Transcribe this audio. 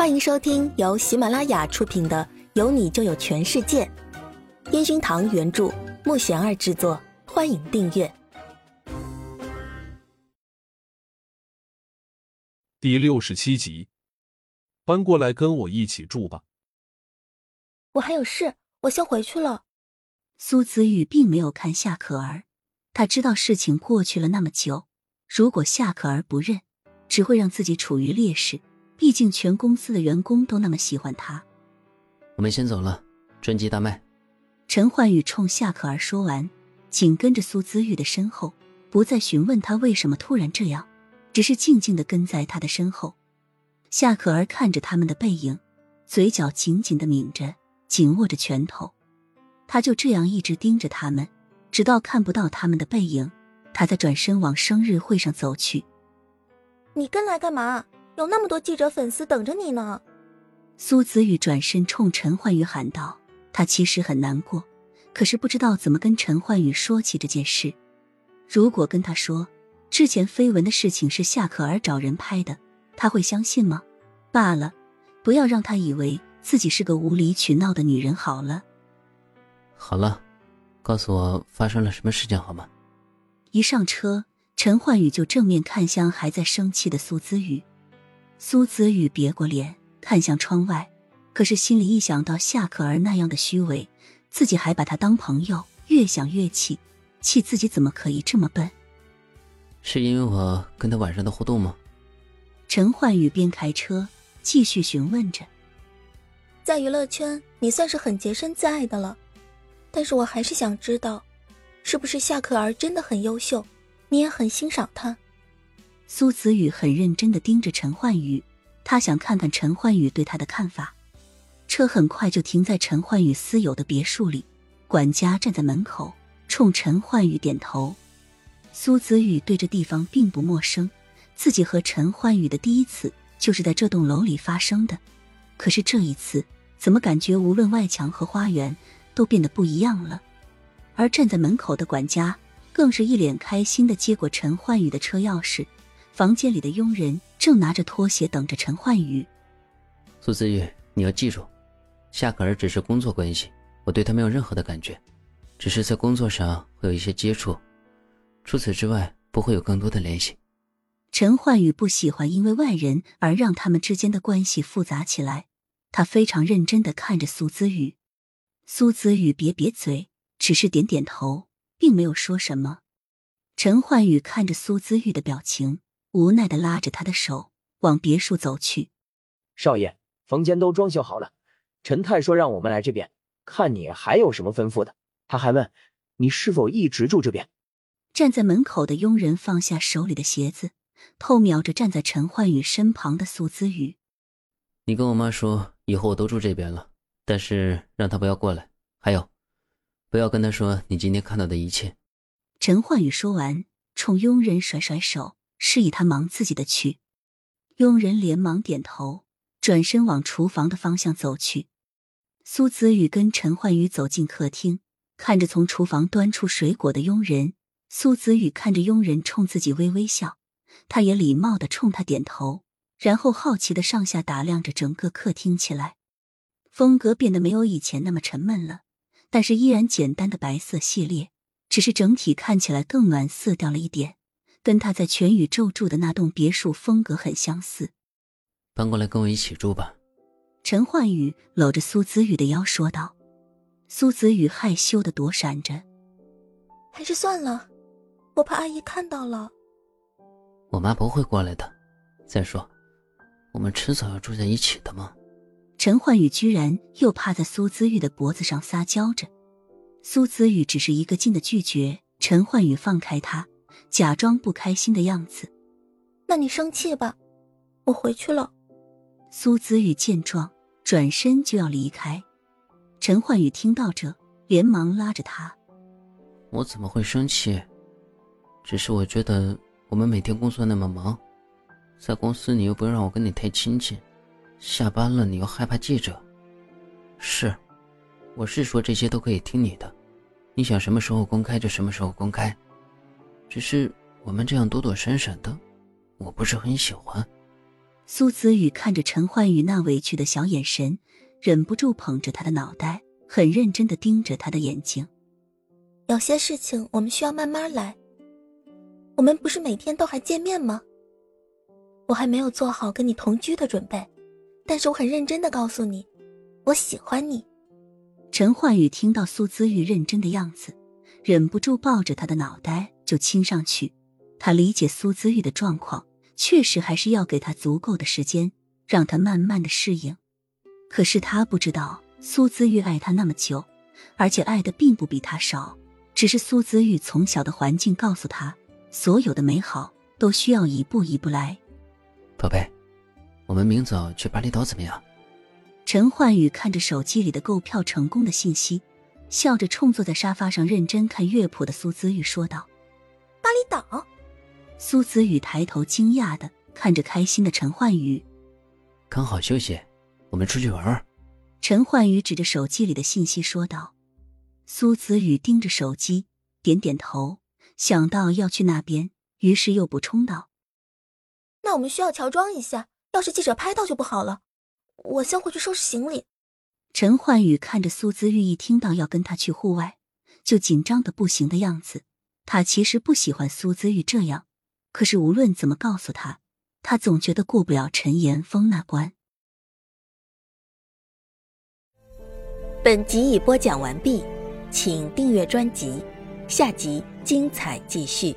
欢迎收听由喜马拉雅出品的《有你就有全世界》，烟熏堂原著，木贤儿制作。欢迎订阅第六十七集。搬过来跟我一起住吧。我还有事，我先回去了。苏子玉并没有看夏可儿，他知道事情过去了那么久，如果夏可儿不认，只会让自己处于劣势。毕竟全公司的员工都那么喜欢他。我们先走了，专辑大卖。陈焕宇冲夏可儿说完，紧跟着苏姿玉的身后，不再询问他为什么突然这样，只是静静的跟在他的身后。夏可儿看着他们的背影，嘴角紧紧的抿着，紧握着拳头。他就这样一直盯着他们，直到看不到他们的背影，他才转身往生日会上走去。你跟来干嘛？有那么多记者粉丝等着你呢。苏子宇转身冲陈焕宇喊道：“他其实很难过，可是不知道怎么跟陈焕宇说起这件事。如果跟他说之前绯闻的事情是夏可儿找人拍的，他会相信吗？罢了，不要让他以为自己是个无理取闹的女人。好了，好了，告诉我发生了什么事情好吗？”一上车，陈焕宇就正面看向还在生气的苏子宇。苏子宇别过脸，看向窗外，可是心里一想到夏可儿那样的虚伪，自己还把她当朋友，越想越气，气自己怎么可以这么笨。是因为我跟他晚上的互动吗？陈焕宇边开车继续询问着。在娱乐圈，你算是很洁身自爱的了，但是我还是想知道，是不是夏可儿真的很优秀，你也很欣赏她？苏子宇很认真的盯着陈焕宇，他想看看陈焕宇对他的看法。车很快就停在陈焕宇私有的别墅里，管家站在门口，冲陈焕宇点头。苏子宇对这地方并不陌生，自己和陈焕宇的第一次就是在这栋楼里发生的。可是这一次，怎么感觉无论外墙和花园都变得不一样了？而站在门口的管家更是一脸开心的接过陈焕宇的车钥匙。房间里的佣人正拿着拖鞋等着陈焕宇。苏子玉，你要记住，夏可儿只是工作关系，我对她没有任何的感觉，只是在工作上会有一些接触，除此之外不会有更多的联系。陈焕宇不喜欢因为外人而让他们之间的关系复杂起来，他非常认真的看着苏子宇。苏子宇瘪瘪嘴，只是点点头，并没有说什么。陈焕宇看着苏子玉的表情。无奈的拉着他的手往别墅走去。少爷，房间都装修好了。陈太说让我们来这边，看你还有什么吩咐的。他还问你是否一直住这边。站在门口的佣人放下手里的鞋子，偷瞄着站在陈焕宇身旁的苏姿雨。你跟我妈说，以后我都住这边了，但是让她不要过来。还有，不要跟她说你今天看到的一切。陈焕宇说完，冲佣人甩甩手。示意他忙自己的去，佣人连忙点头，转身往厨房的方向走去。苏子宇跟陈焕宇走进客厅，看着从厨房端出水果的佣人，苏子宇看着佣人冲自己微微笑，他也礼貌的冲他点头，然后好奇的上下打量着整个客厅起来。风格变得没有以前那么沉闷了，但是依然简单的白色系列，只是整体看起来更暖色调了一点。跟他在全宇宙住的那栋别墅风格很相似，搬过来跟我一起住吧。陈焕宇搂着苏子宇的腰说道。苏子宇害羞的躲闪着，还是算了，我怕阿姨看到了。我妈不会过来的。再说，我们迟早要住在一起的嘛。陈焕宇居然又趴在苏子玉的脖子上撒娇着，苏子玉只是一个劲的拒绝陈焕宇放开他。假装不开心的样子，那你生气吧，我回去了。苏子玉见状，转身就要离开。陈焕宇听到这，连忙拉着他：“我怎么会生气？只是我觉得我们每天工作那么忙，在公司你又不让我跟你太亲近，下班了你又害怕记者。是，我是说这些都可以听你的，你想什么时候公开就什么时候公开。”只是我们这样躲躲闪闪的，我不是很喜欢。苏子宇看着陈焕宇那委屈的小眼神，忍不住捧着他的脑袋，很认真的盯着他的眼睛。有些事情我们需要慢慢来。我们不是每天都还见面吗？我还没有做好跟你同居的准备，但是我很认真的告诉你，我喜欢你。陈焕宇听到苏子玉认真的样子，忍不住抱着他的脑袋就亲上去。他理解苏姿玉的状况，确实还是要给他足够的时间，让他慢慢的适应。可是他不知道，苏姿玉爱他那么久，而且爱的并不比他少。只是苏姿玉从小的环境告诉他，所有的美好都需要一步一步来。宝贝，我们明早去巴厘岛怎么样？陈焕宇看着手机里的购票成功的信息，笑着冲坐在沙发上认真看乐谱的苏姿玉说道：“巴厘岛。”苏子宇抬头惊讶的看着开心的陈焕宇，刚好休息，我们出去玩。陈焕宇指着手机里的信息说道。苏子宇盯着手机，点点头，想到要去那边，于是又补充道：“那我们需要乔装一下，要是记者拍到就不好了。我先回去收拾行李。”陈焕宇看着苏子玉，一听到要跟他去户外，就紧张的不行的样子。他其实不喜欢苏子玉这样，可是无论怎么告诉他，他总觉得过不了陈岩峰那关。本集已播讲完毕。请订阅专辑，下集精彩继续。